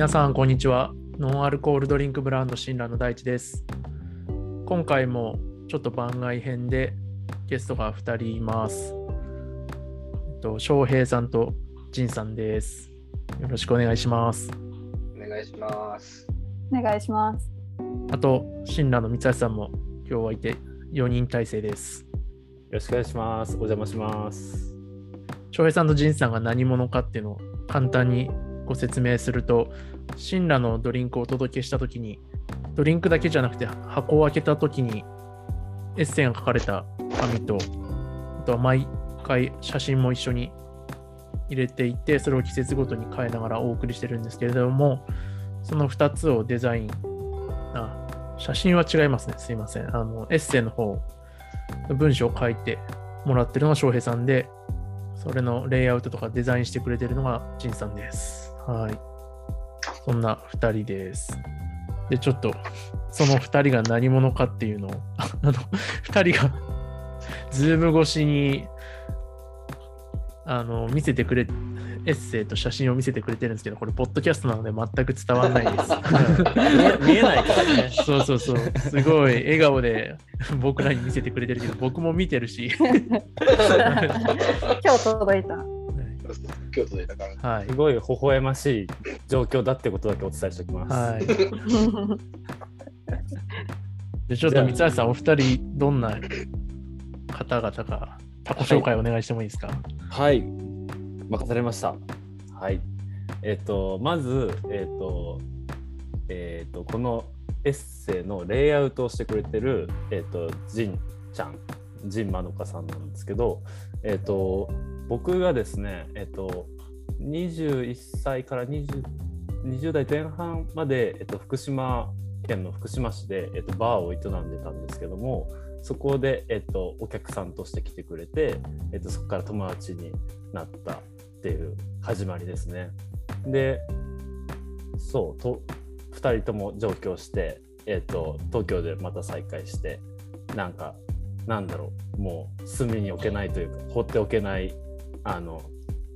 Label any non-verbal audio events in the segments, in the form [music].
皆さんこんにちはノンアルコールドリンクブランドシンラの大地です今回もちょっと番外編でゲストが2人いますえっと翔平さんと仁さんですよろしくお願いしますお願いします。お願いします。あとシンラの三橋さんも今日はいて4人体制ですよろしくお願いします。お邪魔します。翔平さんと仁さんが何者かっていうのを簡単にご説明すると、シンラのドリンクをお届けしたときに、ドリンクだけじゃなくて箱を開けたときに、エッセイが書かれた紙と、あとは毎回写真も一緒に入れていて、それを季節ごとに変えながらお送りしてるんですけれども、その2つをデザイン、あ、写真は違いますね。すいません。あの、エッセイの方、文章を書いてもらってるのが翔平さんで、それのレイアウトとかデザインしてくれてるのがジンさんです。はい。そんな2人です。で、ちょっと、その2人が何者かっていうのを、[laughs] あの、2人が、ズーム越しに、あの、見せてくれ、エッセイと写真を見せてくれてるんですけど、これ、ポッドキャストなので全く伝わらないです。見えないからね。[laughs] そうそうそう。すごい笑顔で僕らに見せてくれてるけど、僕も見てるし。[laughs] 今日届いた。今日届いたから。はいす。ごい微笑ましい状況だってことだけお伝えしておきます。はい。[laughs] でちょっと三橋さん、お二人、どんな方々か、タコ紹介お願いしてもいいですか？はい。任されました。はい。えっ、と、まず、えっ、と、えっ、と、このエッセイのレイアウトをしてくれてる、えっ、と、ジンちゃん、ジンマノカさんなんですけど、えっ、と、僕がですね、えっ、と、21歳から20 20代前半まで、えっと、福島県の福島市で、えっと、バーを営んでたんですけどもそこで、えっと、お客さんとして来てくれて、えっと、そこから友達になったっていう始まりですね。でそうと2人とも上京して、えっと、東京でまた再会してなんかなんだろうもう隅に置けないというか放っておけないあの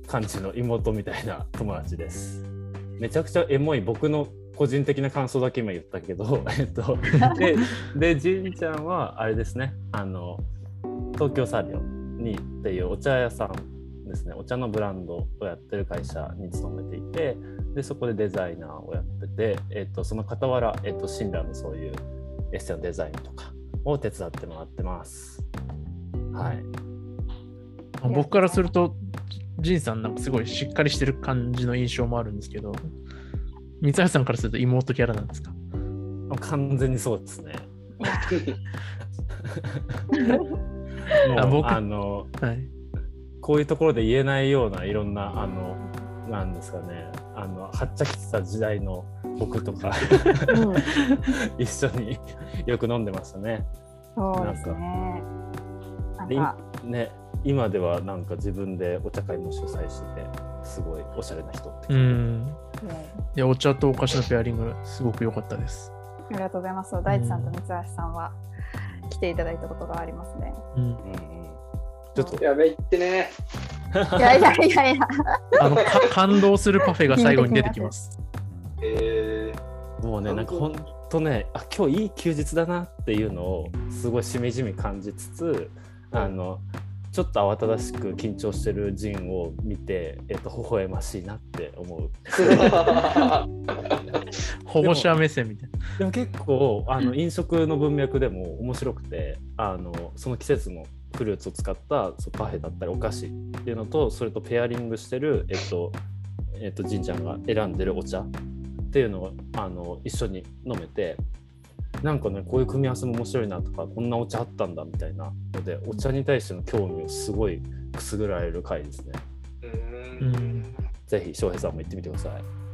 感じの妹みたいな友達です。めちゃくちゃエモい僕の個人的な感想だけ今言ったけど、[laughs] えっと、で、で、じんちゃんはあれですね、あの、東京サリオにっていうお茶屋さんですね、お茶のブランドをやってる会社に勤めていて、で、そこでデザイナーをやってて、えっと、その傍ら、えっと、シンラーのそういうエッセのデザインとかを手伝ってもらってます。はい。僕からすると、ジンさん、なんかすごいしっかりしてる感じの印象もあるんですけど、三橋さんからすると妹キャラなんですか？完全にそうですね。[laughs] あ僕もうあのはい。こういうところで言えないようないろんなあのなんですかねあのはっちゃけてた時代の僕とか [laughs] 一緒によく飲んでましたね。そうですね。なんでか、ね今ではなんか自分でお茶会も主催しててすごいおしゃれな人ってうん。ねで、お茶とお菓子のペアリング、すごく良かったです。ありがとうございます。大地さんと三橋さんは来ていただいたことがありますね。うん。うんうんちょっとやべえってね。いやいやいやいや。あの、か感動するパフェが最後に出てきます。えもうねなんかほんとねあ今日いい休日だなっていうのをすごいしみじみ感じつつあのちょっと慌ただしく緊張してるジンを見て、えっと微笑ましいなって思う。[laughs] ー、保護者目線みたいな。でも結構あの飲食の文脈でも面白くてあのその季節のフルーツを使ったそうパフェだったりお菓子っていうのとそれとペアリングしてる、えっとえっと、ジンちゃんが選んでるお茶っていうのをあの一緒に飲めてなんかねこういう組み合わせも面白いなとかこんなお茶あったんだみたいなのでお茶に対しての興味をすごいくすぐられる回ですね。ううんぜひ翔平さんも行ってみてください。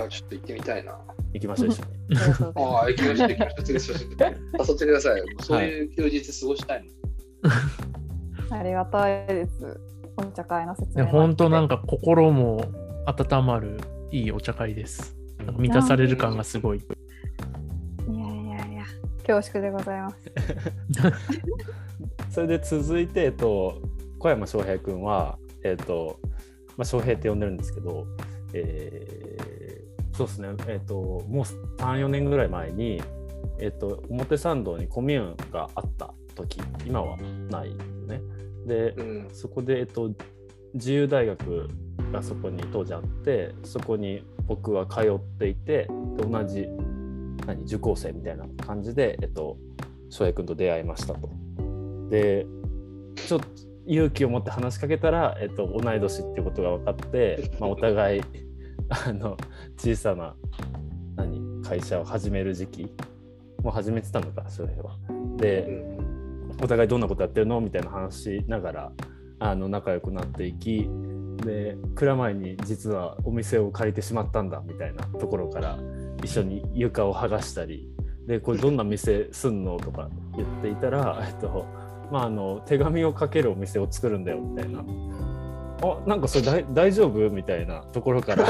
や、ちょっと行ってみたいな。行きましょう一緒に。あああ、行きましょう、行きましょう。次、誘ってください。そういう休日過ごしたいの。す [laughs] ありがたいです。お茶会の説で明も本当なんか心も温まるいいお茶会です。満たされる感がすごい。恐縮でございます。[laughs] それで続いて、えっと、小山翔平君は、えっとまあ、翔平って呼んでるんですけど、えーそうですね、えっ、と、もう3、4年ぐらい前に、えっ、と、表参道にコミューンがあった時、今はないよね。で、うん。そこで、えっと、自由大学がそこに当時あってそこに僕は通っていてで同じ何受講生みたいな感じで、えっと、翔平君と出会いましたと。でちょっと勇気を持って話しかけたら、えっと、同い年っていうことが分かって、まあ、お互い [laughs] あの小さな何会社を始める時期もう始めてたのか翔平は。で、お互いどんなことやってるの？みたいな話しながらあの仲良くなっていきで蔵前に実はお店を借りてしまったんだみたいなところから一緒に床を剥がしたりでこれどんな店すんのとか言っていたら、えっとまあ、あの手紙をかけるお店を作るんだよみたいな。あなんかそれ大大丈夫みたいなところから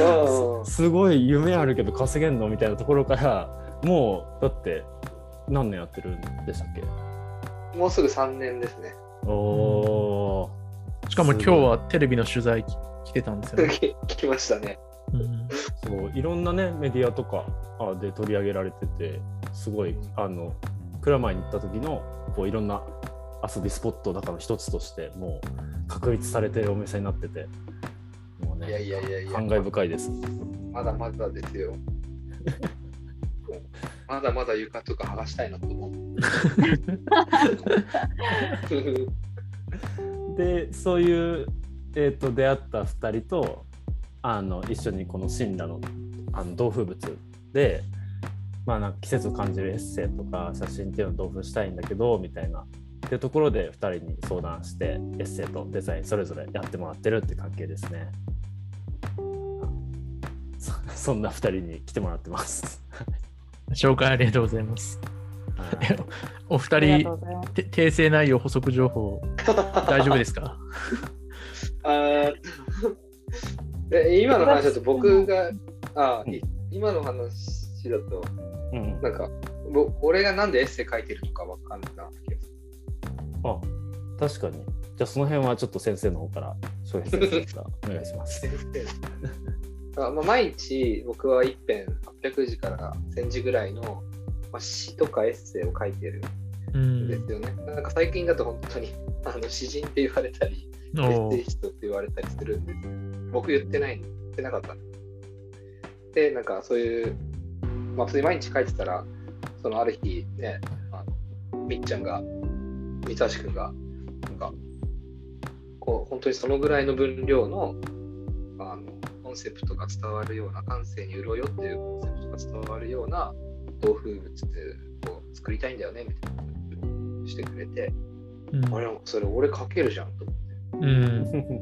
あ [laughs] すごい夢あるけど稼げんのみたいなところからもうだって何年やってるんでしたっけ？あもうすぐ3年ですね。おおしかも今日はテレビの取材てたんですよね。[laughs] 聞きましたね。うんそういろんなねメディアとかあで取り上げられててすごいあの蔵前に行った時のこういろんな遊びスポットだからの一つとしてもう確立されてるお店になっててもうねいやいやいやいや感慨深いです。まだまだですよ。[laughs] まだまだ床とか剥がしたいなと思う。[laughs] でそういう、えー、と出会った2人とあの一緒にこの神羅のあの同風物で、まあ、なんか季節を感じるエッセイとか写真っていうのを同封したいんだけどみたいなっていうところで2人に相談してエッセイとデザインそれぞれやってもらってるって関係ですね。そ [laughs] そんな2人に来てもらってます。[laughs] 紹介ありがとうございます。はい [laughs] お二人訂正内容、補足情報、大丈夫ですか？あ今の話だと僕が、あい今の話だと、うん、なんか、ぼ俺がなんでエッセイ書いてるのかわかんないな気がする。あ確かに。じゃあその辺はちょっと先生の方から、翔平先生からお願いします。あまあ、毎日僕は一編800字から1000字ぐらいの、まあ、詩とかエッセイを書いてるうんんですよね。なんか最近だと本当に [laughs] あの詩人って言われたり、エッセイストって言われたりするんです。僕言ってないの、言ってなかったの。で、なんかそういう、まあ普通に毎日書いてたら、そのある日ね、あのみっちゃんが、三橋くんが、なんか、こう本当にそのぐらいの分量の、あの、コンセプトが伝わるような、感性に潤いよっていうコンセプトが伝わるような同風物を作りたいんだよね、みたいなしてくれて、うん。あれ、それ俺書けるじゃんと思って。うん。うん。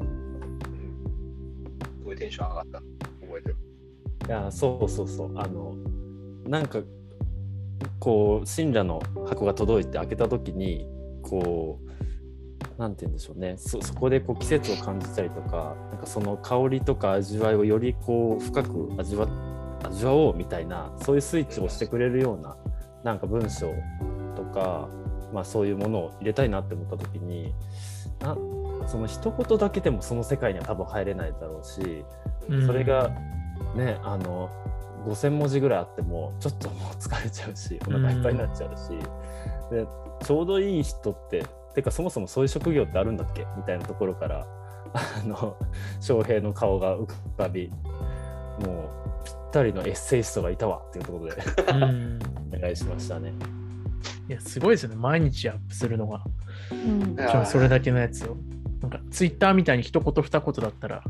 すごいテンション上がったの。覚えてる。いやそうそうそう。あのなんかこう信者の箱が届いて開けた時にこうなんて言うんでしょうね。そそこでこう季節を感じたりとかなんかその香りとか味わいをよりこう深く味わ味わおうみたいなそういうスイッチをしてくれるようななんか文章とか、まあ、そういうものを入れたいなって思った時になその一言だけでもその世界には多分入れないだろうし、うんそれがねあの5,000文字ぐらいあってもちょっともう疲れちゃうしお腹いっぱいになっちゃうし、でちょうどいい人っててかそもそもそういう職業ってあるんだっけみたいなところからあの翔平の顔が浮かびもうぴったりのエッセイストがいたわっていうところでうん [laughs] お願いしましたね。いや、すごいですよね。毎日アップするのが。うんそれだけのやつを。なんか、ツイッターみたいに一言二言だったら、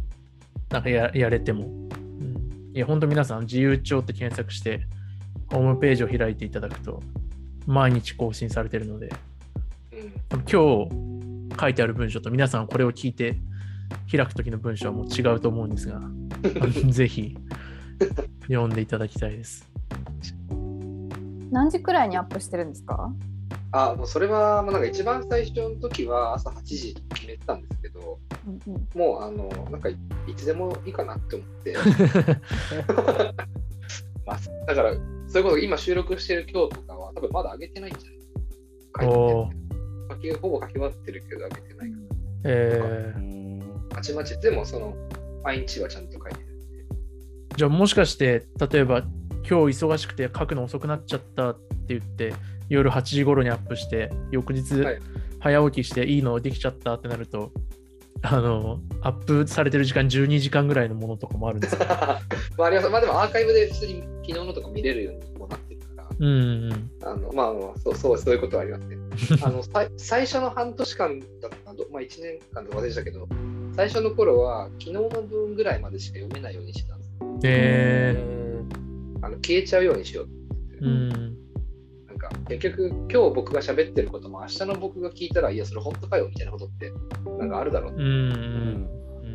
なんかややれても。うん、いや、本当皆さん、自由帳って検索して、ホームページを開いていただくと、毎日更新されてるので、うん今日書いてある文章と皆さんこれを聞いて開く時の文章はもう違うと思うんですが、[laughs] ぜひ読んでいただきたいです。何時くらいにアップしてるんですか？あ、もうそれは、もうなんか一番最初の時は朝8時と決めてたんですけど、うんうん。もうあの、なんかいいつでもいいかなって思って、[laughs] まあ、だから、そういうこと今収録してる今日とかは多分まだ上げてないんじゃない？書いほぼ書き終わってるけど上げてない。かえうんまちまちでもその毎日はちゃんと書いてる。じゃあもしかして、例えば今日忙しくて書くの遅くなっちゃったって言って、夜8時頃にアップして、翌日はい早起きしていいのできちゃったってなると、あの、アップされてる時間12時間ぐらいのものとかもあるんですか [laughs] まあ、ありますまあでもアーカイブで普通に昨日のとか見れるようにもなってるから、うんうん。あのまあまあそうそうそういうことはありますね。あのさい最初の半年間だったどまあ1年間とか忘れてたけど、最初の頃は昨日の分ぐらいまでしか読めないようにしてたんです。えあの消えちゃうようにしようってー、うん。なんか結局今日僕が喋ってることも明日の僕が聞いたらいやそれ本当かよみたいなことってなんかあるだろううんうんう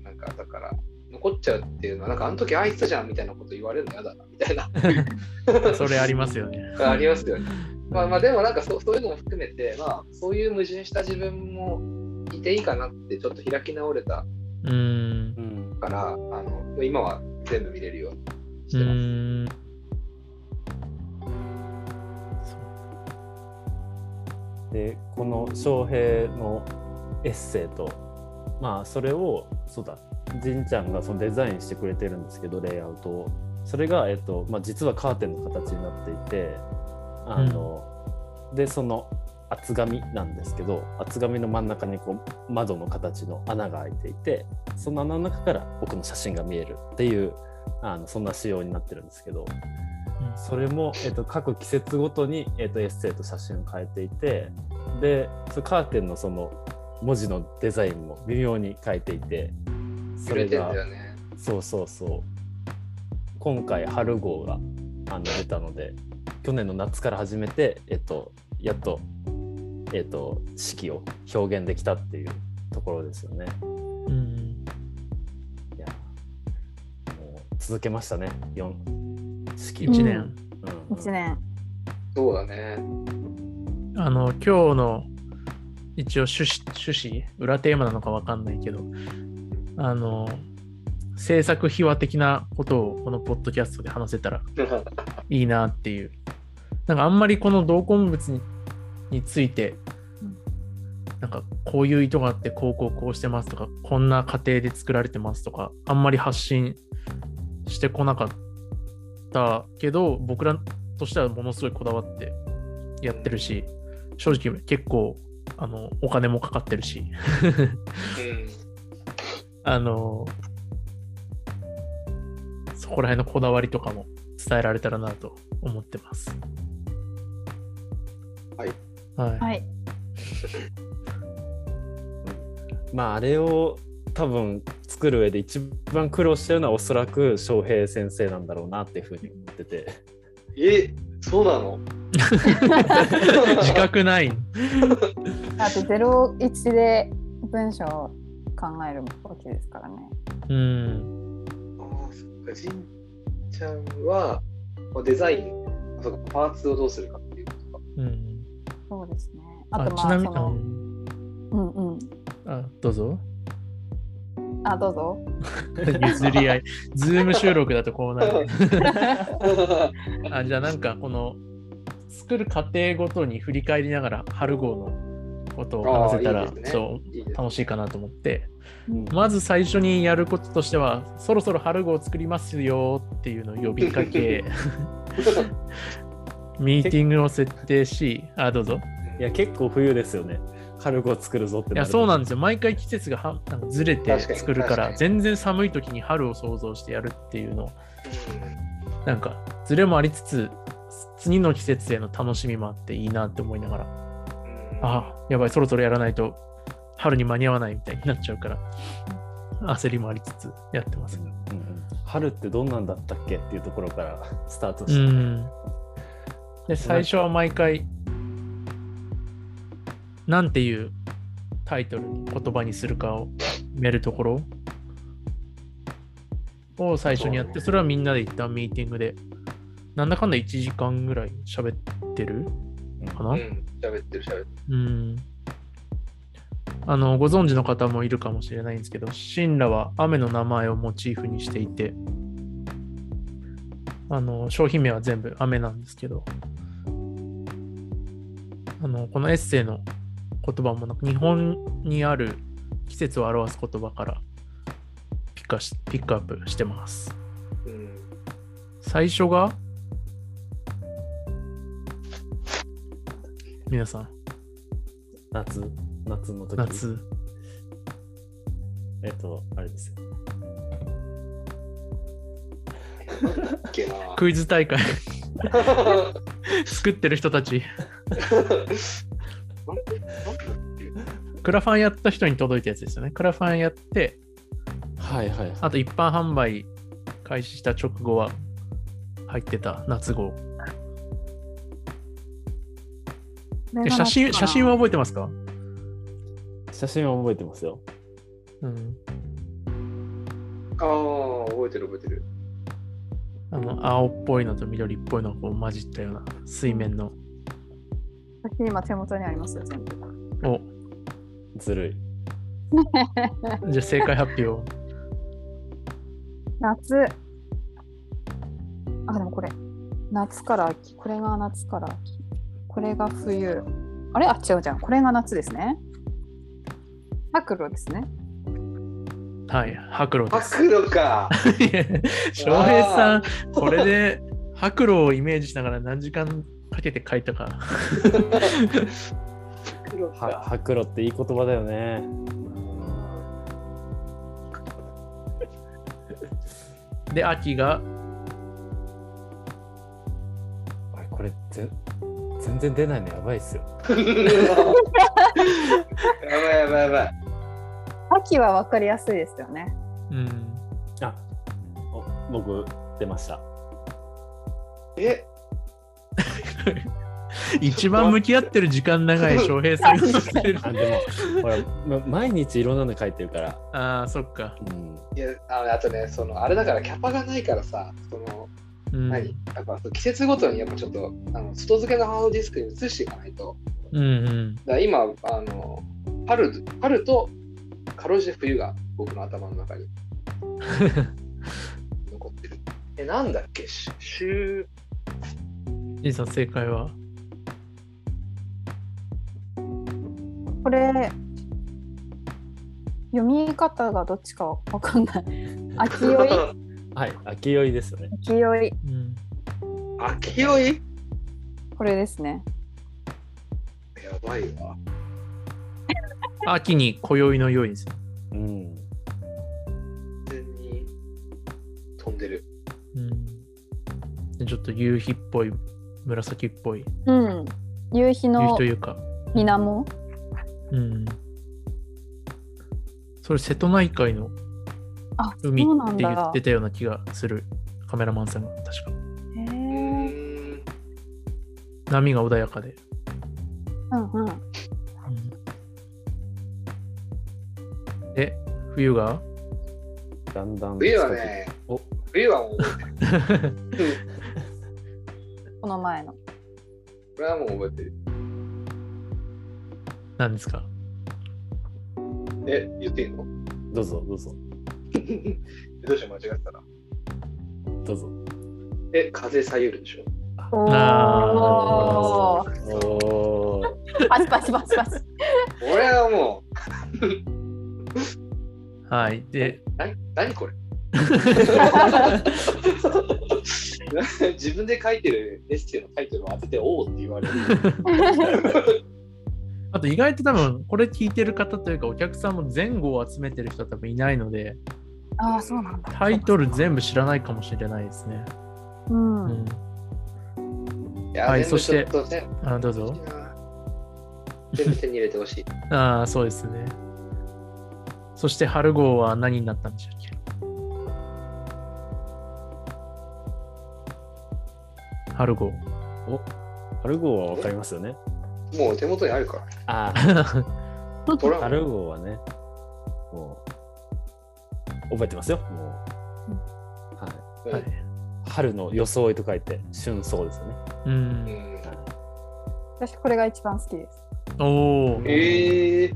ん。なんかだから残っちゃうっていうのはなんかあの時あいつじゃんみたいなこと言われるの嫌だなみたいな [laughs] それありますよね。[laughs] ありますよね。まあまあでもなんかそうそういうのも含めてまあそういう矛盾した自分もいていいかなってちょっと開き直れたうん。うんからあの今は全部見れるようにしうてます。ん。でこの翔平のエッセイとまあそれをそうだじんちゃんがそのデザインしてくれてるんですけどレイアウトをそれが、えっとまあ、実はカーテンの形になっていてあの、でその厚紙なんですけど厚紙の真ん中にこう窓の形の穴が開いていてその穴の中から僕の写真が見えるっていうあのそんな仕様になってるんですけどそれも、えっと、各季節ごとに、えっと、エッセイと写真を変えていてでそのカーテンのその文字のデザインも微妙に変えていてそれがね。そうそうそう今回春号があの出たので去年の夏から始めて、えっと、やっと、えっと、四季を表現できたっていうところですよね。続けましたね4四季を1うん年。うん1年。そうだね。あの、今日の一応趣旨、趣旨、裏テーマなのかわかんないけど、あの、制作秘話的なことをこのポッドキャストで話せたら [laughs] いいなっていう。なんかあんまりこの同梱物にについてうん、なんかこういう意図があって、こうこうこうしてますとか、こんな過程で作られてますとか、あんまり発信してこなかったけど、僕らとしてはものすごいこだわってやってるし、正直結構あのお金もかかってるし、うん [laughs] あの、そこら辺のこだわりとかも伝えられたらなと思ってます。はい。はい。はい。[laughs] まああれを多分作る上で一番苦労してるのはおそらく翔平先生なんだろうなっていうふうに思っててえ、そうなの？[laughs] 自覚ない。あと01で文章を考えるわけですからね。うん。ああ、そっか、じんちゃんはデザイン、あそパーツをどうするかっていうことか。うん、そうですね。ああとまあちなみに、その、うんうん。あどうぞ。あ、どうぞ。[laughs] 譲り合い。ズーム収録だとこうなる。[laughs] あじゃあなんかこの作る過程ごとに振り返りながら春号のことを話せたらいいね。そう楽しいかなと思って。うん。まず最初にやることとしてはそろそろ春号を作りますよっていうのを呼びかけ [laughs] ミーティングを設定しあどうぞ。いや結構冬ですよね春子を作るぞっていやそうなんですよ。よ毎回季節がはなんかずれて作るからに。全然寒い時に春を想像してやるっていうのをなんかずれもありつつ次の季節への楽しみもあっていいなって思いながら。あやばいそろそろやらないと春に間に合わないみたいになっちゃうから焦りもありつつやってます。うんうん春ってどんなんだったっけっていうところからスタートうして、ん。で最初は毎回なんていうタイトルに言葉にするかを決めるところ？を最初にやってそれはみんなで一旦ミーティングで。なんだかんだ1時間ぐらい喋ってる？かな、うん、喋ってる喋ってる。うん。あの、ご存知の方もいるかもしれないんですけど、シンラは雨の名前をモチーフにしていて、あの、商品名は全部雨なんですけど、あの、このエッセイの言葉もなんか日本にある季節を表す言葉からピックピックアップしてます。うん。最初が皆さん、夏、夏の時？夏。えっと、あれですよ。クイズ大会 [laughs] 作ってる人たち、[laughs] クラファンやった人に届いたやつですよね。クラファンやって、はいはいはい。あと一般販売開始した直後は入ってた夏号。で写真写真は覚えてますか？写真は覚えてますよ。うん。ああ、覚えてる覚えてる。あの、青っぽいのと緑っぽいのがこう混じったような水面の。私今手元にありますよ、全部。お、ずるい。じゃあ正解発表。[laughs] 夏。あ、でもこれ。夏から秋。これが夏から秋。これが冬。あれ？あ、違うじゃん。これが夏ですね。白露ですね。はい、白露です。白露か。翔平さん、これで白露をイメージしながら何時間かけて書いたか。白露はか。白露っていい言葉だよね。で、秋が、あれこれぜ全然出ないのやばいっすよ。やばいやばいやばい。秋は分かりやすいですよね。うん。あお僕出ました。え、[laughs] 一番向き合ってる時間長い翔平さん。あでもほらま毎日いろんなの書いてるから。ああ、そっか。うん、いやああとね、そのあれだからキャパがないからさ、そのうん。何？やっぱ季節ごとにやっぱちょっとあの外付けのハードディスクに移していかないと。うんうん。だ今、あの春春とかろうじて冬が僕の頭の中に [laughs] 残ってる。え、なんだっけ？し週、じいさん、正解はこれ、読み方がどっちかわかんない。[laughs] 秋酔い？はい、秋酔いですよね。秋酔い。うん。秋酔い？これですね。やばいわ。[laughs] 秋に今宵の良いですよ。うん。完全に飛んでる。うん。でちょっと夕日っぽい、紫っぽい、うん。夕日夕の日というか、水面？うん。それ瀬戸内海のあ、海って言だって。たような気がする。カメラマンさんが確か。へ波が穏やかで。うんうん。で、冬が？だんだん。冬はね、お冬はもう。[laughs] この前の。これはもう覚えてる。何ですか？え、言っていいの？どうぞどうぞ [laughs] どうしよう間違ってたら。どうぞ。え、風さゆるでしょ？おあー。おーパチパチパチパチ。俺はもはい。う、で、な何これ？[laughs] [laughs] 自分で書いてるエッセイのタイトルを当てて、おおって言われる。[laughs] あと意外と多分これ聞いてる方というかお客さんも前後を集めてる人は多分いないのでああ、そうなんだ。タイトル全部知らないかもしれないですね。うん。うん。いはいそしてあどうぞ。全部手に入れてほしい。[laughs] ああ、そうですね。そして春号は何になったんでしたっけ？春号。お春号はわかりますよね。もう手元にあるかあら。あ、ン春号はね、もう、覚えてますよ。もう。はい。はい。春の装いと書いて、春装ですよね。う。うん私これが一番好きです。おお。えー、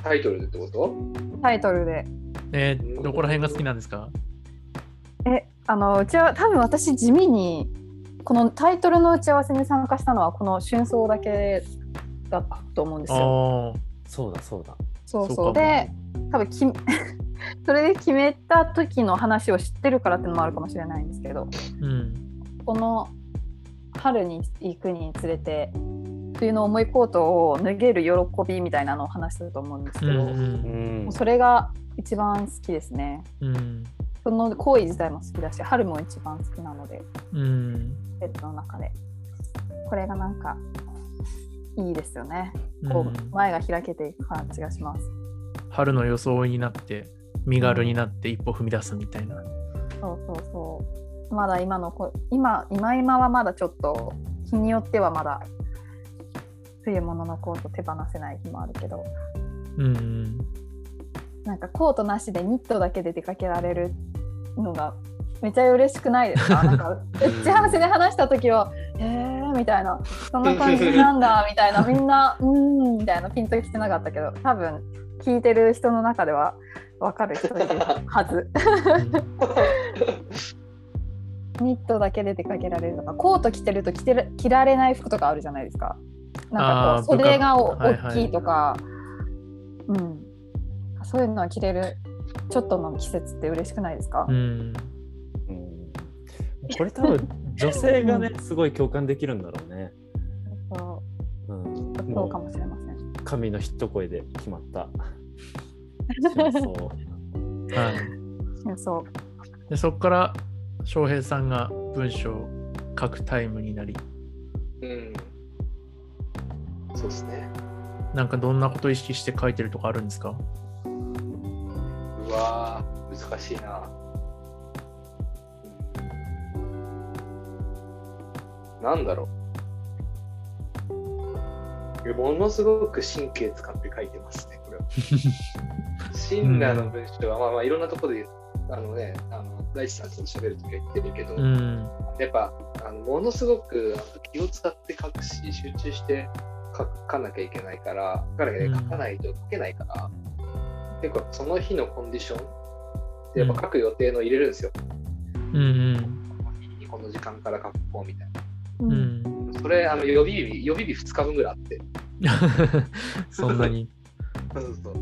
タイトルでってこと？タイトルで。えーどこら辺が好きなんですか？え、あの、うちは多分私地味に、このタイトルの打ち合わせに参加したのはこの春装だけだと思うんですよ。そうだそうだ。そうそうで多分き [laughs] それで決めた時の話を知ってるからっていうのもあるかもしれないんですけどうん。この春に行くにつれて冬の重いコートを脱げる喜びみたいなのを話してたと思うんですけど、うんうんそれが一番好きですね。うん。うん。その行為自体も好きだし春も一番好きなのでうん。ペットの中でこれがなんかいいですよね。こう前が開けていく感じがします。春の装いになって、身軽になって一歩踏み出すみたいな。そうそうそう。まだ今のこ今今今はまだちょっと日によってはまだ冬物のコート手放せない日もあるけどうん。なんかコートなしでニットだけで出かけられるのがめちゃ嬉しくないですか？[laughs] なんか打ち合わせで話した時は「へえ」みたいな「そんな感じなんだ」[laughs] みたいな。みんな「うーん」みたいな。ピンときてなかったけど多分聞いてる人の中では分かる人いるはず。[laughs] ニットだけで出かけられるとかコート着てると着てる着られない服とかあるじゃないですか。なんかこう袖がお部下はいはい大きいとか、うん、そういうのは着れるちょっとの季節って嬉しくないですか？う、ん。うんこれ多分 [laughs] 女性がねすごい共感できるんだろうね。そうん、うそうかもしれません。神の一声で決まった。[laughs] 真相はい。そうでそこから翔平さんが文章を書くタイムになりうん。そうですね。なんかどんなことを意識して書いてるとかあるんですか？う難しいな。うんなんだろう。ものすごく神経使って書いてますね、これは。[laughs] 信羅の文章は、まあまあいろんなところで、あのね、あの大地さんと喋るときは言ってるけど、うんやっぱあのものすごく気を使って書くし、集中して書かなきゃいけないから、書かなきゃいけない書かないと書けないから、結構その日のコンディションでやっぱ書く予定の入れるんですよ。うんうん。この時間から書こうみたいな。ううん。んそれ、あの予備日、予備日2日分ぐらいあって、[laughs] そんなに。そうそうそう。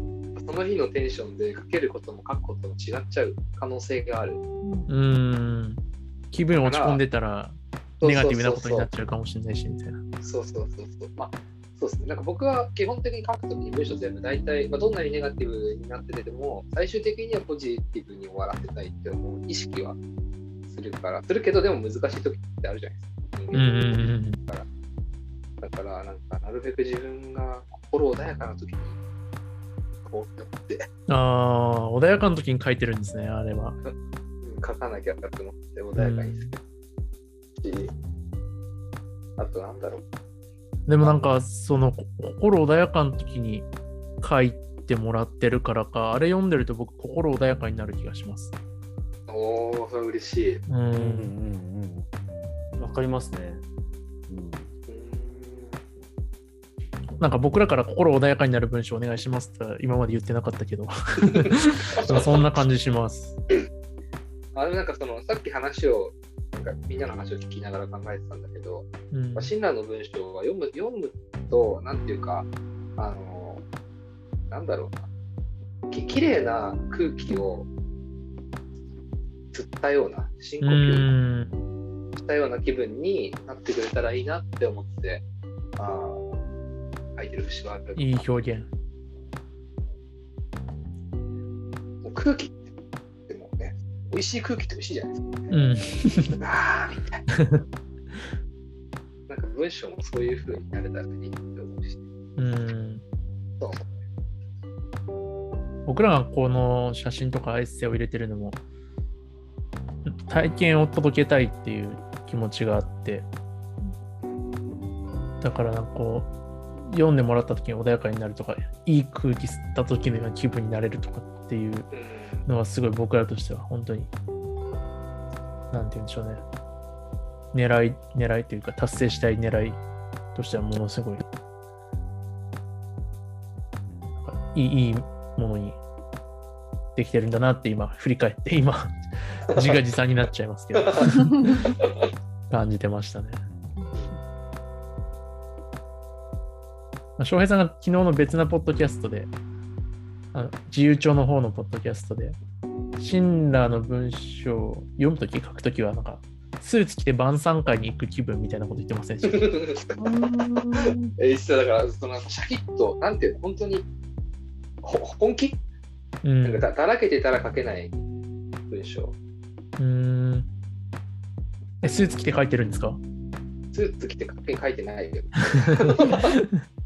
その日のテンションで書けることも書くことも違っちゃう可能性がある。うん。気分落ち込んでたらネガティブなことになっちゃうかもしれないしみたいな。そうそうそうそう。まあ、そうですね。なんか僕は基本的に書くときに文章全部大体、まあ、どんなにネガティブになってても、最終的にはポジティブに終わらせたいって思う意識はするから、するけど、でも難しいときってあるじゃないですか。うんうんうんだから、なんか、なるべく自分が心穏やかなときに、こうって思って、ああ穏やかな時に書いてるんですねあれはうん書かなきゃと思って穏やかにするし、あとなんだろう。でもなんかその心穏やかな時に書いてもらってるからかあれ読んでると僕心穏やかになる気がしますおー、それ嬉しい。ううんんうん。わかりますね。うんうなんか僕らから心穏やかになる文章お願いしますって今まで言ってなかったけど [laughs] そんな感じしますあれなんかそのさっき話をなんかみんなの話を聞きながら考えてたんだけど、うん。まあ、親鸞の文章は読む読むとなんていうかあのなんだろうな。き綺麗な空気を吸ったような深呼う吸んしたような気分になってくれたらいいなって思ってあー書いてる節はある。いい表現。空気美味しい空気って美味しいじゃないですかうんあーみたいな。なんか文章もそういう風になれたらいいって思うし。うんそう僕らがこの写真とかエッセイを入れてるのも体験を届けたいっていう気持ちがあってだからなんかこう読んでもらった時に穏やかになるとかいい空気吸った時のような気分になれるとかっていううんのがすごい僕らとしては本当になんて言うんでしょうね狙い狙いというか達成したい狙いとしてはものすごいいいいいものにできてるんだなって今振り返って今自画自賛になっちゃいますけど [laughs] 感じてましたね。あ翔平さんが昨日の別なポッドキャストであの自由帳の方のポッドキャストで、シンラーの文章を読むとき、書くときは、なんか、スーツ着て晩餐会に行く気分みたいなこと言ってませんでした？[laughs] え一緒だから、そのシャキッと、なんていうの、本当にほ本気、うん。なんかだだらけてたら書けない文章。うーんえスーツ着て書いてるんですか？スーツ着て書いてないよ。[laughs]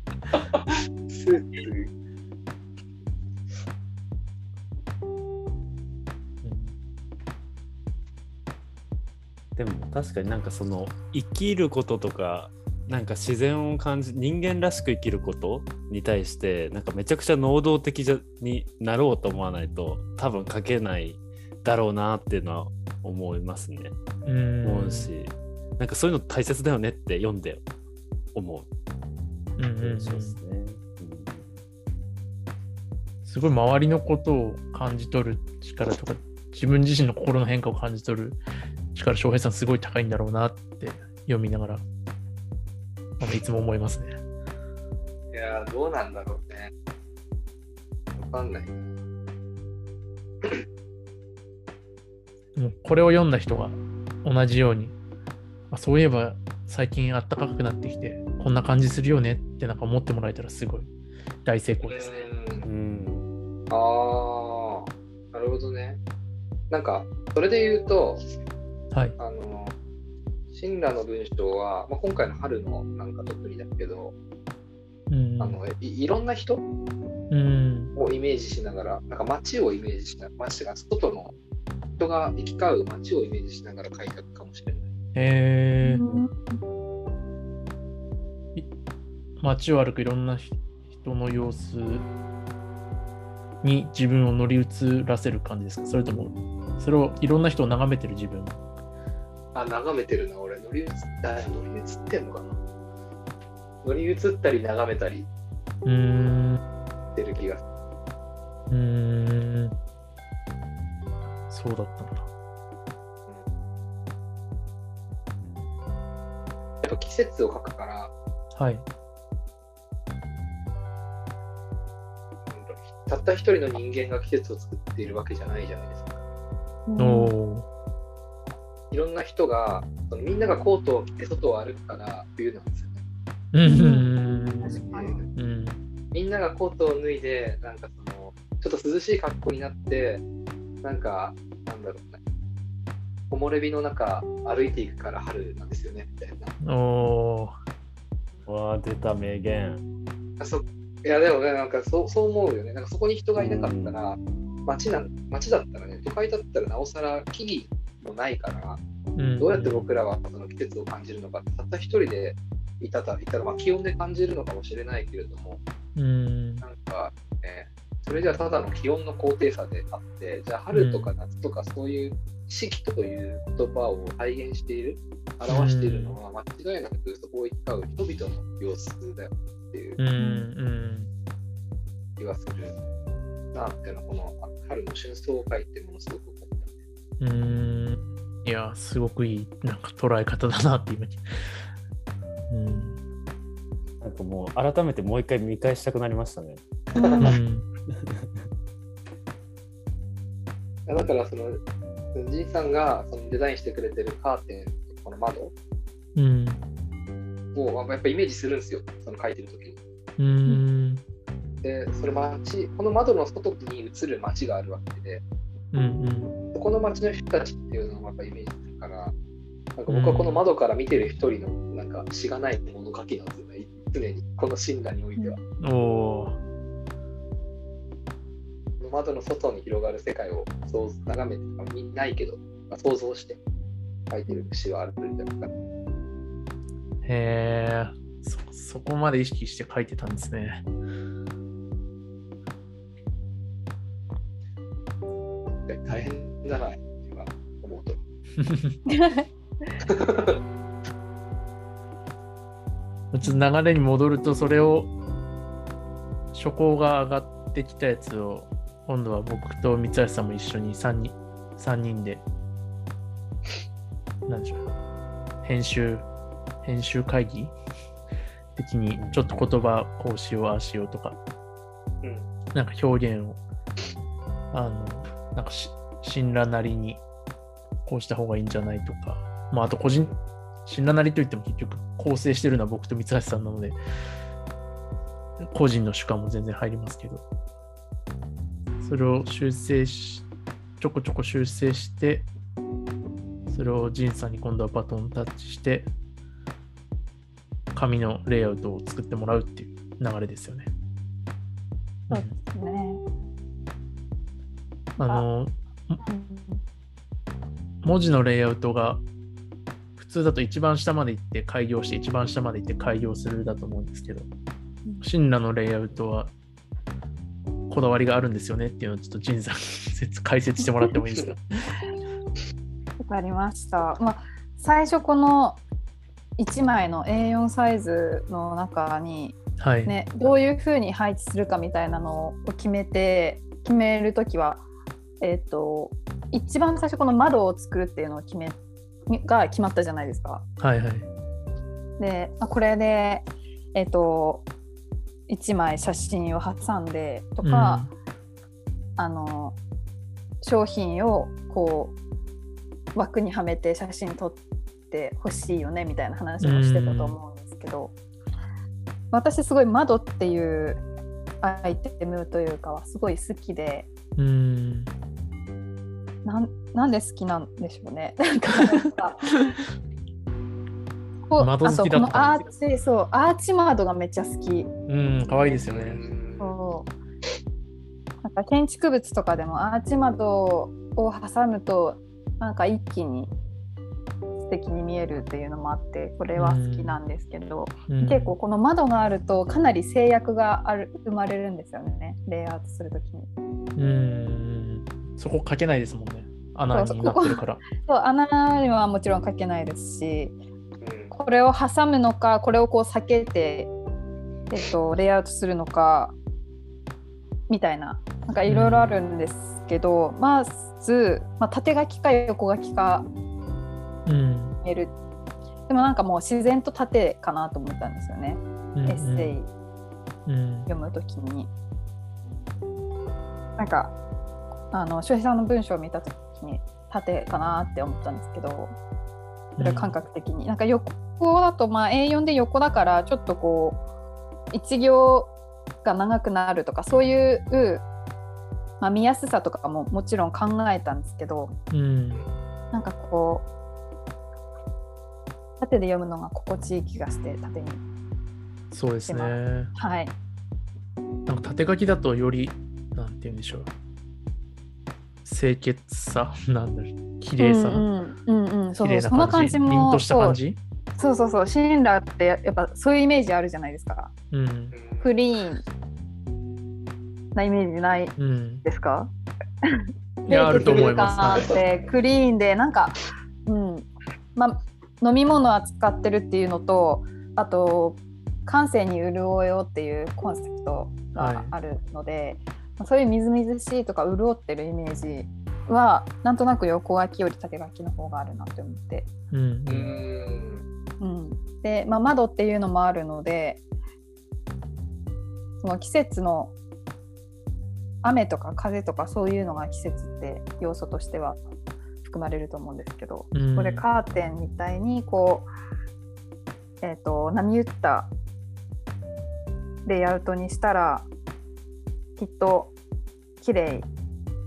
でも確かになんかその生きることとかなんか自然を感じ人間らしく生きることに対してなんかめちゃくちゃ能動的じゃになろうと思わないと多分書けないだろうなっていうのは思いますね。うーん思うしなんかそういうの大切だよねって読んで思ううんうんうんそうですね。すごい周りのことを感じ取る力とか、自分自身の心の変化を感じ取る力、翔平さんすごい高いんだろうなって読みながら、なんかいつも思いますね。いやー、どうなんだろうね。わかんない。でもこれを読んだ人が同じように、あそういえば最近暖かくなってきて、こんな感じするよねってなんか思ってもらえたらすごい大成功ですね。ああ、なるほどね。なんか、それで言うと、はい。あの、シンラの文章は、まあ、今回の春のなんか特にだけど、うん。あのいいろんな人うん。をイメージしながら、なんか街をイメージしながら、街が外の人が行き交う街をイメージしながら書いたかもしれない。えー、街を歩くいろんなひ人の様子に自分を乗り移らせる感じですか？それとも、それをいろんな人を眺めてる自分？あ、眺めてるな、俺。乗り移った、乗り移ってんのかな？乗り移ったり眺めたりうーん。る気がすうーん。そうだったんだ。る。やっぱ季節を書くから、はい。たった一人の人間が季節を作っているわけじゃないじゃないですか。おおいろんな人が、そのみんながコートを着て外を歩くから冬なんですよね。みんながコートを脱いで、なんかその、ちょっと涼しい格好になって、なんか、なんだろうね、木漏れ日の中歩いていくから春なんですよね、みたいな。おおわあ出た名言。あそいや、でもね、なんかそうそう思うよね。なんかそこに人がいなかったら、街なん街だったらね、都会だったらなおさら木々もないから、ー。どうやって僕らはその季節を感じるのかって、たった一人でいたたいたら、まあ、気温で感じるのかもしれないけれども、うん。なんか、ね、それじゃただの気温の高低差であって、じゃあ春とか夏とかそういう四季という言葉を体現している、表しているのは間違いなくそこを行き交う人々の様子だよっていううん。うん。気がするなっていうのは、この春の春草を書いてものすごく思った。うーん。いや、すごくいい、なんか捉え方だなって今。うん。なんかもう改めてもう一回見返したくなりましたね。うん。だからその、じいさんがそのデザインしてくれてるカーテン、この窓うん。をやっぱイメージするんですよ、その書いてる時に。うーん。で、それ街、この窓の外に映る街があるわけで、うんうん。そこの街の人たちっていうのをやっぱイメージするから、なんか僕はこの窓から見てる一人のなんかしがない物書きなんですよね、常に、この信頼においては。おお。この窓の外に広がる世界をそう眺めて、まあ見ないけど、まあ、想像して書いてる詩はあるんじゃないかな。へえ。そ、そこまで意識して書いてたんですね。で大変だな、今思うと。[laughs] ちょっと流れに戻ると、それを、初稿が上がってきたやつを、今度は僕と三橋さんも一緒に3人、三人で、なんでしょう、編集、編集会議？的に、ちょっと言葉こうしよう、ああしようとか、うん。なんか表現を、あの、なんかし、神羅なりにこうした方がいいんじゃないとか、まあ、あと個人、神羅なりといっても結局構成してるのは僕と三橋さんなので、個人の主観も全然入りますけど、それを修正し、ちょこちょこ修正して、それを仁さんに今度はバトンタッチして、紙のレイアウトを作ってもらうっていう流れですよね。そうですね。あの、うん文字のレイアウトが普通だと一番下まで行って開業して一番下まで行って開業するだと思うんですけど、シンラのレイアウトはこだわりがあるんですよねっていうのをちょっと仁さん [laughs] 解説してもらってもいいですか？[laughs] わかりました。まあ、最初この1枚の A4 サイズの中に、はい。ね、どういうふうに配置するかみたいなのを決めて決めるときは、えっと一番最初この窓を作るっていうのを決めが決まったじゃないですか。はいはい。で、まあ、これで、えっと1枚写真を挟んでとか、あの商品をこう枠にはめて写真撮ってほしいよねみたいな話もしてたと思うんですけど、私すごい窓っていうアイテムというかはすごい好きでうん。うん。なんなんで好きなんでしょうね。[laughs] なんかこう窓好きだっアーチそうアーチ窓がめっちゃ好き。うん、かわいいですよね。そうなんか建築物とかでもアーチ窓を挟むとなんか一気に素敵に見えるっていうのもあってこれは好きなんですけど、うん結構この窓があるとかなり制約がある生まれるんですよねレイアウトするときに。うん。そこ書けないですもんね。穴になってるから。そう穴にはもちろん書けないですしこれを挟むのかこれをこう避けて、えっと、レイアウトするのかみたいななんかいろいろあるんですけど、まず、まあ、縦書きか横書きかうん。でもなんかもう自然と縦かなと思ったんですよね、うんエッセイうん。読むときに。なんかあの翔平さんの文章を見たときに縦かなって思ったんですけどそれは感覚的に、なんか横だとまあ A4 で横だからちょっとこう一行が長くなるとかそういう、まあ、見やすさとかももちろん考えたんですけどうん。なんかこう縦で読むのが心地いい気がして縦にそうですね。はいなんか縦書きだとより、なんて言うんでしょう。清潔さ、[laughs] なんだろう、綺麗さ、うんうんうんうん、そうそうそんな感感じ、じも凛とした感じ？そうそうそうシンラーってやっぱそういうイメージあるじゃないですかうん。クリーンなイメージないうん。ですか？いや、あると思います。清潔感あってクリーンでなんか、うんまあ、飲み物扱ってるっていうのとあと感性に潤いをっていうコンセプトがあるので、まあそういうみずみずしいとか潤ってるイメージはなんとなく横書きより縦書きの方があるなって思って。うん。うーんうん、で、まあ、窓っていうのもあるのでその季節の雨とか風とかそういうのが季節って要素としては含まれると思うんですけど、うんこれカーテンみたいにこう、えー、と波打ったレイアウトにしたらきっと綺麗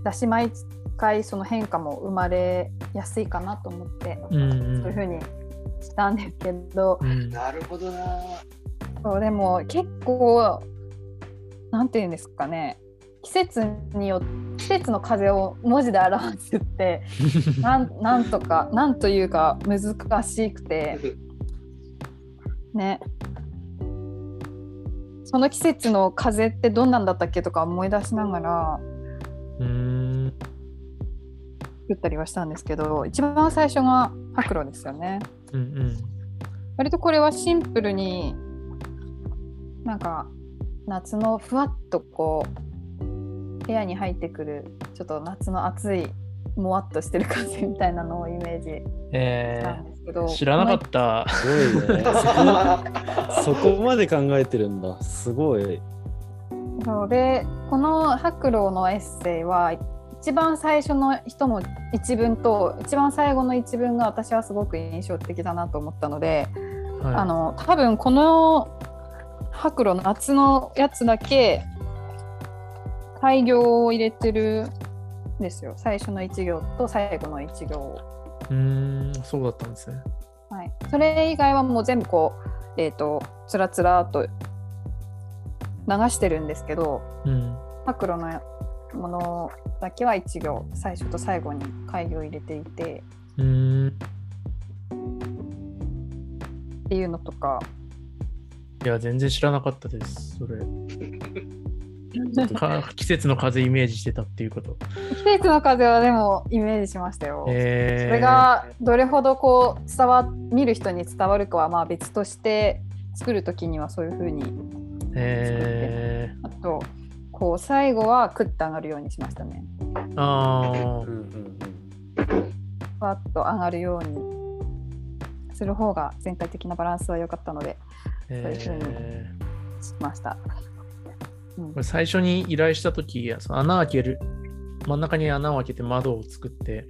だし毎回その変化も生まれやすいかなと思って、うんそういうふうにしたんですけど、うん。なるほどな。そうでも結構なんていうんですかね季節によ季節の風を文字で表すって [laughs] なんなんとかなんというか難しくてねその季節の風ってどんなんだったっけとか思い出しながらうん。作ったりはしたんですけど一番最初が白露ですよね。うん。割とこれはシンプルになんか夏のふわっとこう部屋に入ってくるちょっと夏の暑いもわっとしてる風みたいなのをイメージえなんですけど、ー、知らなかった。すごいね。そ [laughs] こそこまで考えてるんだ。すごい。そうでこの白露のエッセイは一番最初の人の一文と一番最後の一文が私はすごく印象的だなと思ったので、はい、あの多分この白露の夏のやつだけ開業を入れてるんですよ最初の一行と最後の一行を。うーん、そうだったんですね。はい、それ以外はもう全部こう、えー、とつらつらと流してるんですけどうん。白露のものだけは一行最初と最後に開業を入れていてうーん。っていうのとかいや、全然知らなかったです。それ。[laughs] か季節の風イメージしてたっていうこと。季節の風はでもイメージしましたよ。えー、それがどれほどこう伝わ見る人に伝わるかはまあ別として作る時にはそういうふうにえあとこう最後はクッと上がるようにしましたね。ー、あーうんうんうんふわっと上がるようにする方が全体的なバランスは良かったのでえしました。うんーこれ最初に依頼した時その穴開ける真ん中に穴を開けて窓を作って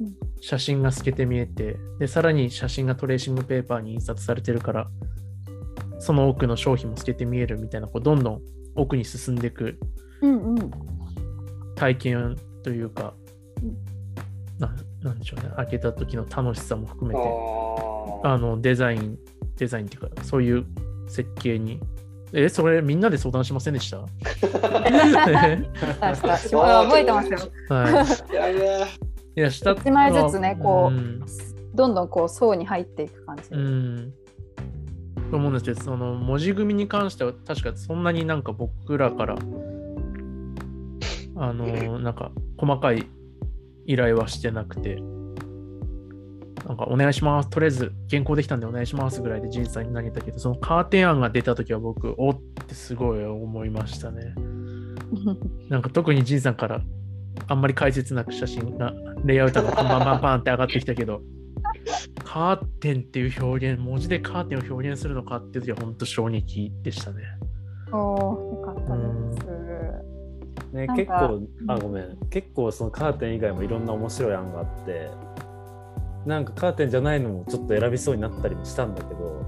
うん。写真が透けて見えてでさらに写真がトレーシングペーパーに印刷されてるからその奥の商品も透けて見えるみたいなこうどんどん奥に進んでいく体験というかうん。ななんでしょうね。開けた時の楽しさも含めてああのデザインデザインっていうかそういう設計にえそれみんなで相談しませんでした？覚えてますよ。はい。いや下一枚ずつねこううんどんどんこう層に入っていく感じ。うん。と思うんですけど、その文字組みに関しては確かそんなになんか僕らから、あの、なんか細かい依頼はしてなくて、なんかお願いします。とりあえず原稿できたんでお願いしますぐらいでジンさんに投げたけど、そのカーテン案が出た時は僕、おってすごい思いましたね。なんか特にジンさんからあんまり解説なく写真が、レイアウトがパンパンパンパンって上がってきたけど、カーテンっていう表現、文字でカーテンを表現するのかっていう時は本当衝撃でしたね。おーよかったです。ね、結構あごめん結構そのカーテン以外もいろんな面白い案があってなんかカーテンじゃないのもちょっと選びそうになったりもしたんだけど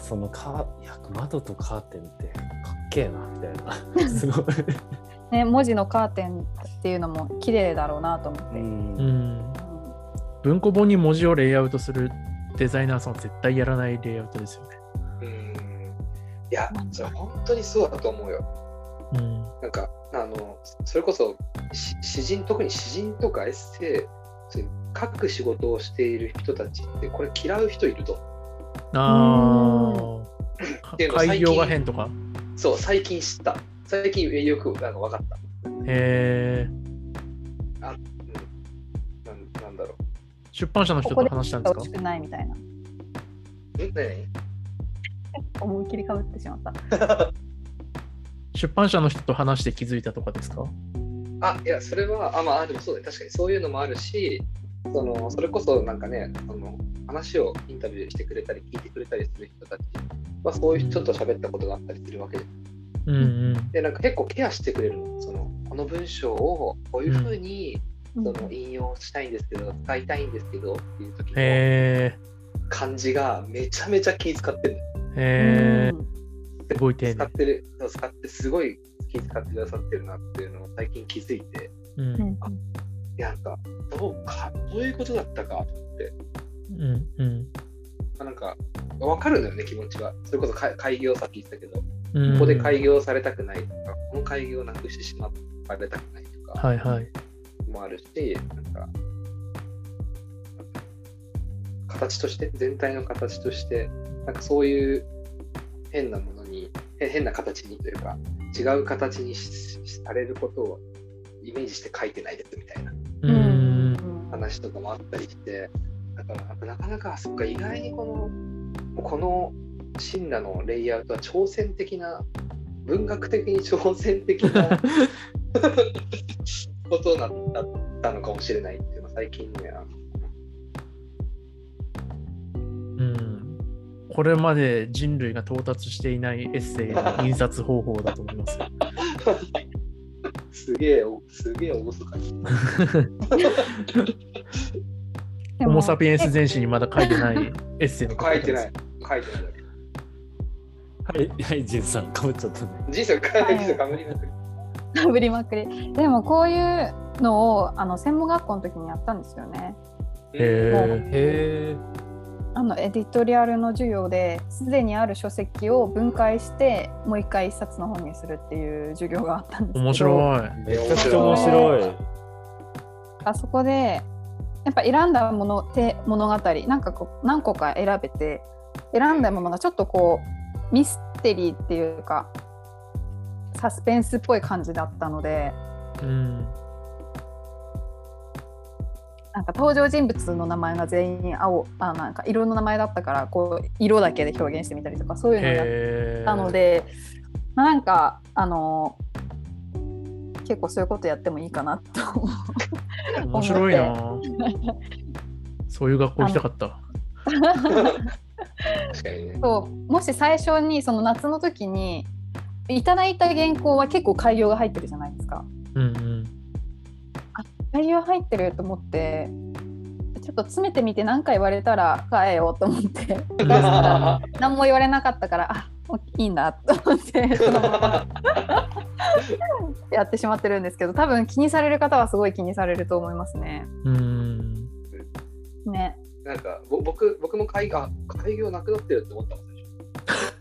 そのカーいや窓とカーテンってかっけえなみたいな [laughs] すごい、ね文字のカーテンっていうのも綺麗だろうなと思って。うんうん。文庫本に文字をレイアウトするデザイナーさんは絶対やらないレイアウトですよね。うん。いや、それ本当にそうだと思うよ。うん。なんか、あの、それこそ、し詩人、特に詩人とかエッセイ、書く仕事をしている人たちって、これ嫌う人いると。ああ。開業が変とか。そう、最近知った。最近よくなんか分かった。へえ。うん、なんなんだろ出版社の人ことこで話したんですか？欲しくないみたいな。う。ん何？[laughs] 思いっきりかぶってしまった。[laughs] 出版社の人と話して気づいたとかですか？あ、いや、それは、あ、まあ、でもそうだね。確かにそういうのもあるし、その、それこそなんかね、その、話をインタビューしてくれたり、聞いてくれたりする人たちは、そういう人と喋ったことがあったりするわけです。うんうん。で、なんか結構ケアしてくれるの。その、この文章をこういうふうに、その引用したいんですけど、使いたいんですけどっていう時のへえ。感じがめちゃめちゃ気遣ってるの。へえ。うんすごい丁寧使っ。てる、使ってすごい気遣ってくださってるなっていうのを最近気づいて、うんなんか、そうか、そういうことだったかと思って、うんうんまあなんか、わかるんだよね、気持ちは。それこそか開業さっき言ってたけど、うん。ここで開業されたくないとか、この開業をなくしてしまわれたくないとかはいはい。もあるし、なんか、形として、全体の形として、なんかそういう変なものに、へ変な形にというか、違う形にされることをイメージして書いてないですみたいな。話とかもあったりして、だからなかなか、そっか、意外にこの、この神羅のレイアウトは挑戦的な、文学的に挑戦的な [laughs] ことだったのかもしれないっていうのは最近ね、これまで人類が到達していないエッセイの印刷方法だと思いますよ。すげえ、すげえ厳かに。[laughs] でもホモ・サピエンス全史にまだ書いてないエッセイの書いてないす。書いてない。はい、はい、ジンさん、かぶっちゃったね。人生かはい人生かぶりまくり。かぶりまくり。でもこういうのをあの専門学校の時にやったんですよね。へーへえ。あのエディトリアルの授業ですでにある書籍を分解してもう一回一冊の本にするっていう授業があったんですけど面白い。めちゃくちゃ面白い。あそこでやっぱ選んだものて物語なんかこう何個か選べて選んだものがちょっとこうミステリーっていうかサスペンスっぽい感じだったのでうん。なんか登場人物の名前が全員青あなんか色の名前だったからこう色だけで表現してみたりとかそういうのをやったので、まあ、なんかあの結構そういうことやってもいいかなと。面白いな。そういう学校行きたかった。確かにね。そうもし最初にその夏の時にいただいた原稿は結構改行が入ってるじゃないですか。うんうん。改行入ってると思ってちょっと詰めてみて何か言われたら変えようと思って [laughs] 出したら何も言われなかったからあいいんだと思ってやってしまってるんですけど多分気にされる方はすごい気にされると思いますね。うん。ねなんかぼ僕僕も開業開業なくなってるって思ったもん最初あ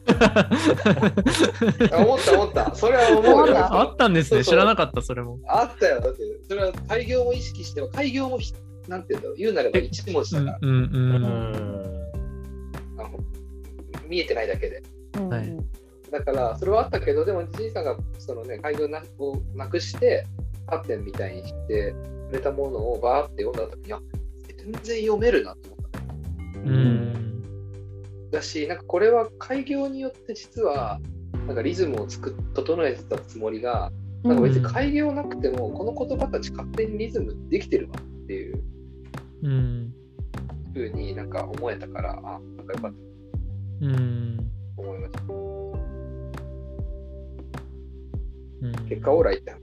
思った思った。それは思うたあったんですね。そうそう知らなかった、それも。あったよ。だってそれは開業も意識して開業もひなんていうんだろう言うなれば一文字だから、うんうんう。うんん。あの見えてないだけで。うんはいだからそれはあったけどでもじいさんがそのね開業なをなくしてカーテンみたいにしてくれたものをバーって読んだ時にあ全然読めるなと思ったうん。だしなんかこれは開業によって実はなんかリズムを作っ整えてたつもりがなんか別に開業なくてもこの言葉たち勝手にリズムできてるわっていう。うん。風になんか思えたからあなんかよかった。うん。と思いましたうん結果オーライ。って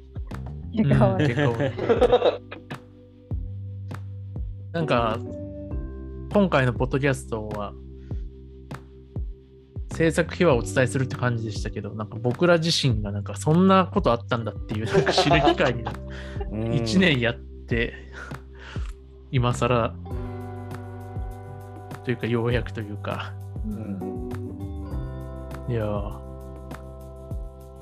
結果オーライ。なんか、今回のポッドキャストは、制作秘話をお伝えするって感じでしたけど、なんか僕ら自身がなんかそんなことあったんだっていうなんか知る機会になって、1年やって、今更というかようやくというか、うん。いやー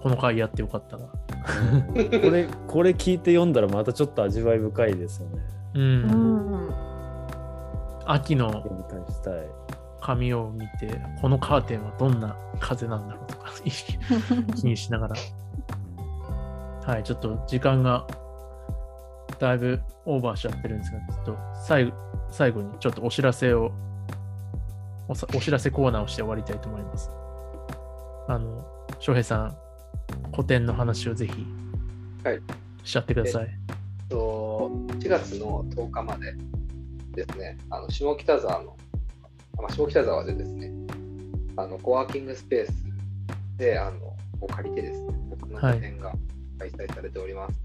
この回やってよかったな。[laughs] これ、これ聞いて読んだらまたちょっと味わい深いですよね。う。うんん秋の。紙を見て、このカーテンはどんな風なんだろうとか [laughs] 気にしながら。はい、ちょっと時間がだいぶオーバーしちゃってるんですが、ちょっと最後最後にちょっとお知らせをお知らせコーナーをして終わりたいと思います。あの、翔平さん、古典の話をぜひ、はい、しちゃってください。と4月の10日までですね、あの下北沢の、まあ、下北沢でですね、あのコワーキングスペースであのを借りてですね、僕の個展が開催されております。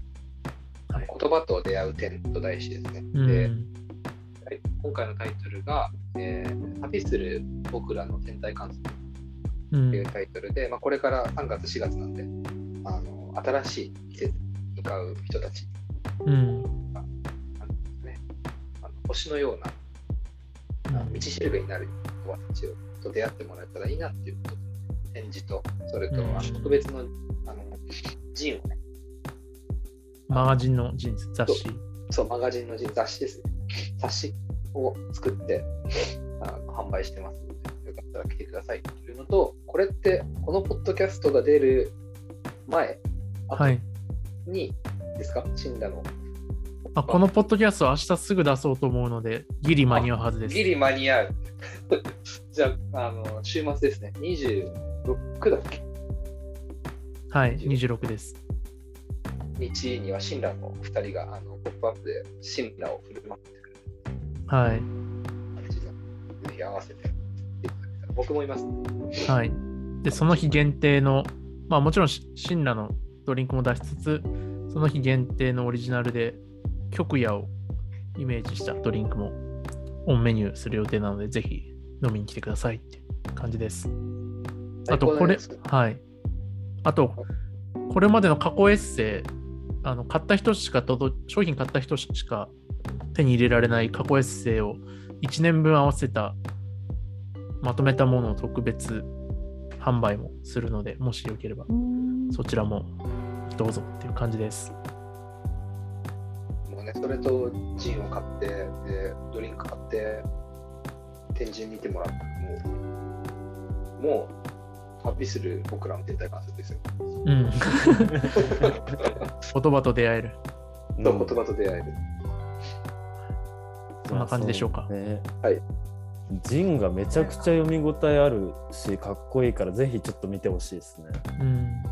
はい。言葉と出会う展と題してですね。うん。ではい。今回のタイトルが、えー旅する僕らの天体観測うん。っていうタイトルで、まあ、これから3月、4月なんで、あの新しい季節に向かう人たち。うん。あの星のような道しるべになる人たちをと出会ってもらえたらいいなっていうことで、展示と、それと、うんあの特別のあのジンをね、マガジンのジーンズ雑誌。そう、マガジンのジン、雑誌ですね、雑誌を作ってあの販売してますので、よかったら来てくださいというのと、これって、このポッドキャストが出る前、後はい。にですか、死んだの。あこのポッドキャストは明日すぐ出そうと思うので、ギリ間に合うはずです。ギリ間に合う。[laughs] じゃあ、あの週末ですね、26だっけ？はい、26です。日には親鸞の2人があのポップアップで親鸞を振る舞ってくれるはい。ぜひ合わせて僕もいます。はい。で、その日限定の、まあもちろんしシンラのドリンクも出しつつ、その日限定のオリジナルで、極夜をイメージしたドリンクもオンメニューする予定なので、ぜひ飲みに来てくださいっていう感じです。あと、これはい。あと、これまでの過去エッセイ、あの買った人しか届、商品買った人しか手に入れられない過去エッセイを1年分合わせたまとめたものを特別販売もするので、もしよければうんそちらもどうぞっていう感じです。ね、それとジンを買って、でドリンク買って、展示見てもらったらもう、もう、旅する僕らの天体観測ですよ。うん。[laughs] 言葉と出会える。と言葉と出会える。そんな感じでしょうかねはい。ジンがめちゃくちゃ読み応えあるし、かっこいいから、ぜひちょっと見てほしいですね。うん。うん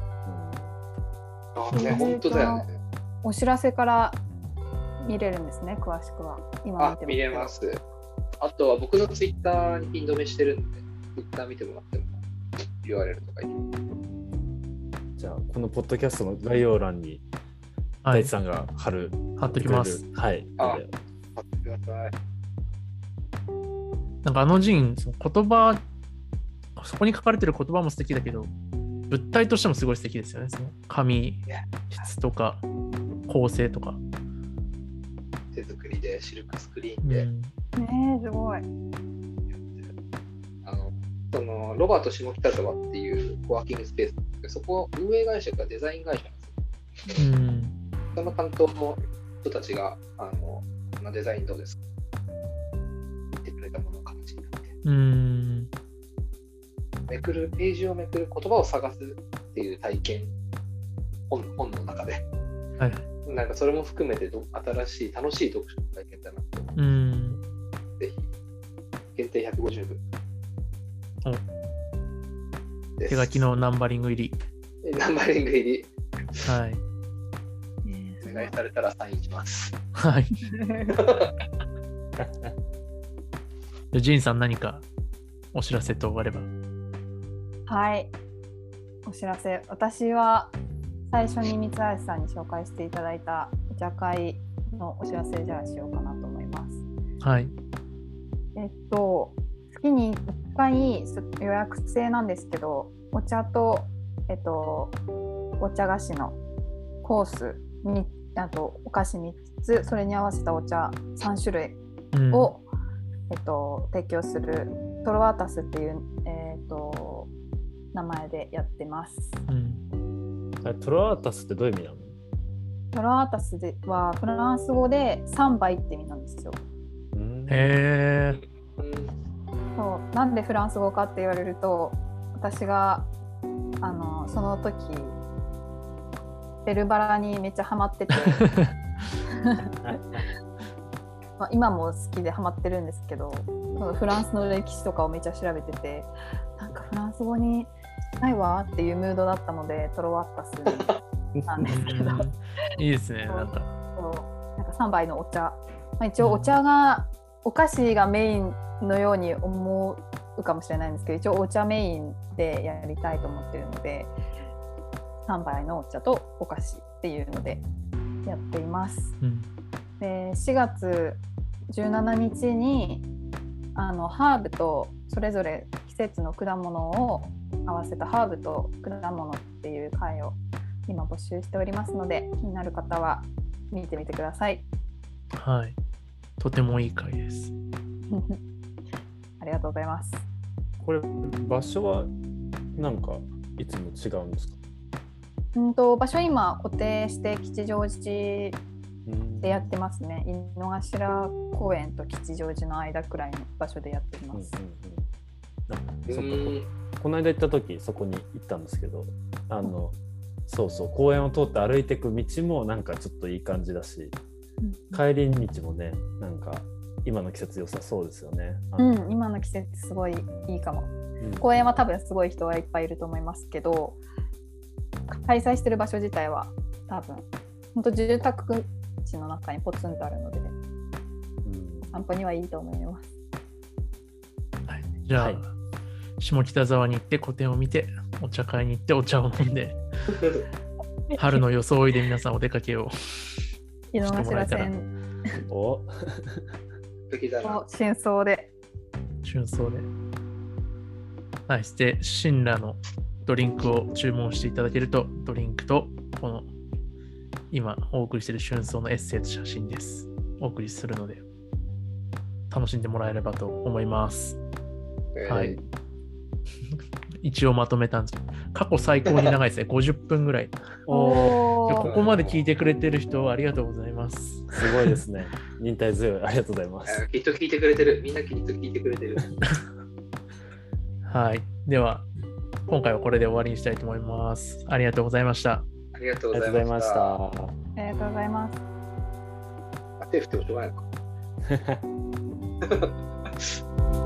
あね、本当だよね。お知らせから見れるんですね、詳しくは。今見て、あ見れま。す。あとは僕のツイッターにピン止めしてるんで、ツイッター見てもらっても URL とかいい。じゃあ、このポッドキャストの概要欄に、はい大地。さんが貼る。貼っときます。。はい。あので貼ってください。なんかあのジン、その言葉、そこに書かれてる言葉も素敵だけど、物体としてもすごい素敵ですよね。その紙質とか構成とか。手作りでシルクスクリーンでうん。ねえ、すごい。あの、その、ロバート下北沢っていうコワーキングスペースなんですけど、そこ、運営会社がデザイン会社なんですよ。うん。その担当の人たちが、あの、このデザインどうですか言ってくれたものが形になって、うん。めくる、ページをめくる言葉を探すっていう体験、本本の中で。はい。なんかそれも含めてど新しい、楽しい読書の体験だなと、うん。ぜひ、限定150部。です手書きのナンバリング入り。ナンバリング入り、はい。お願いされたらサインします。はい。[laughs] じゃあジンさん何かお知らせとあれば。はい。お知らせ。私は最初に三橋さんに紹介していただいたお茶会のお知らせじゃあしようかなと思います。はい。えっと、月に1回す予約制なんですけど、お茶と、えっと、お茶菓子のコースに、あとお菓子3つ、それに合わせたお茶3種類うん、を、えっと、提供するトロワータスっていう、えっと、名前でやってます。うん。あれトロアータスってどういう意味なの？トロワータスではフランス語で3倍って意味なんですよ。うんへえ。うんそうなんでフランス語かって言われると私があのその時ベルバラにめっちゃハマってて [laughs] まあ今も好きでハマってるんですけどフランスの歴史とかをめっちゃ調べててなんかフランス語にないわっていうムードだったのでトロワッタスなんですけどうん [laughs] いいですね。なんか。そうなんか3杯のお茶、まあ、一応お茶が、お菓子がメインのように思うかもしれないんですけど一応お茶メインでやりたいと思ってるので3杯のお茶とお菓子っていうのでやっています。うん。で4月17日にあのハーブとそれぞれ季節の果物を合わせたハーブと果物っていう会を今募集しておりますので気になる方は見てみてください。はい。とてもいい回です。[laughs] ありがとうございます。これ、場所はなんかいつも違うんですか？うんと場所今固定して吉祥寺うんでやってますね。井の頭公園と吉祥寺の間くらいの場所でやっています。うんうんうんそっかんこの間行った時そこに行ったんですけどあのそうそう公園を通って歩いていく道もなんかちょっといい感じだし帰り道もねなんか今の季節良さそうですよね。あうのん、今の季節すごいいいかも。うん公園は多分すごい人はいっぱいいると思いますけど開催してる場所自体は多分本当住宅地の中にポツンとあるのでうん散歩にはいいと思います。はい、じゃあ、はい下北沢に行って個展を見て、お茶会に行ってお茶を飲んで、[laughs] 春の装いで皆さんお出かけを。井のしてもらえたら頭線お。[laughs] 真相で。春装で。はい、して、シンラのドリンクを注文していただけると、ドリンクと、この、今お送りしている春装のエッセイと写真です。お送りするので、楽しんでもらえればと思います。はいえー一応まとめたんです過去最高に長いですね。[laughs] 50分ぐらい。おここまで聞いてくれてる人、ありがとうございます。すごいですね。忍耐強い。ありがとうございます。あきっと聞いてくれてる。みんなきっと聞いてくれてる。[laughs] はい。では、今回はこれで終わりにしたいと思います。ありがとうございました。ありがとうあございまし。りがとうございましたた。ありがとうございます。あ手振ってもしょうがないのか。[laughs]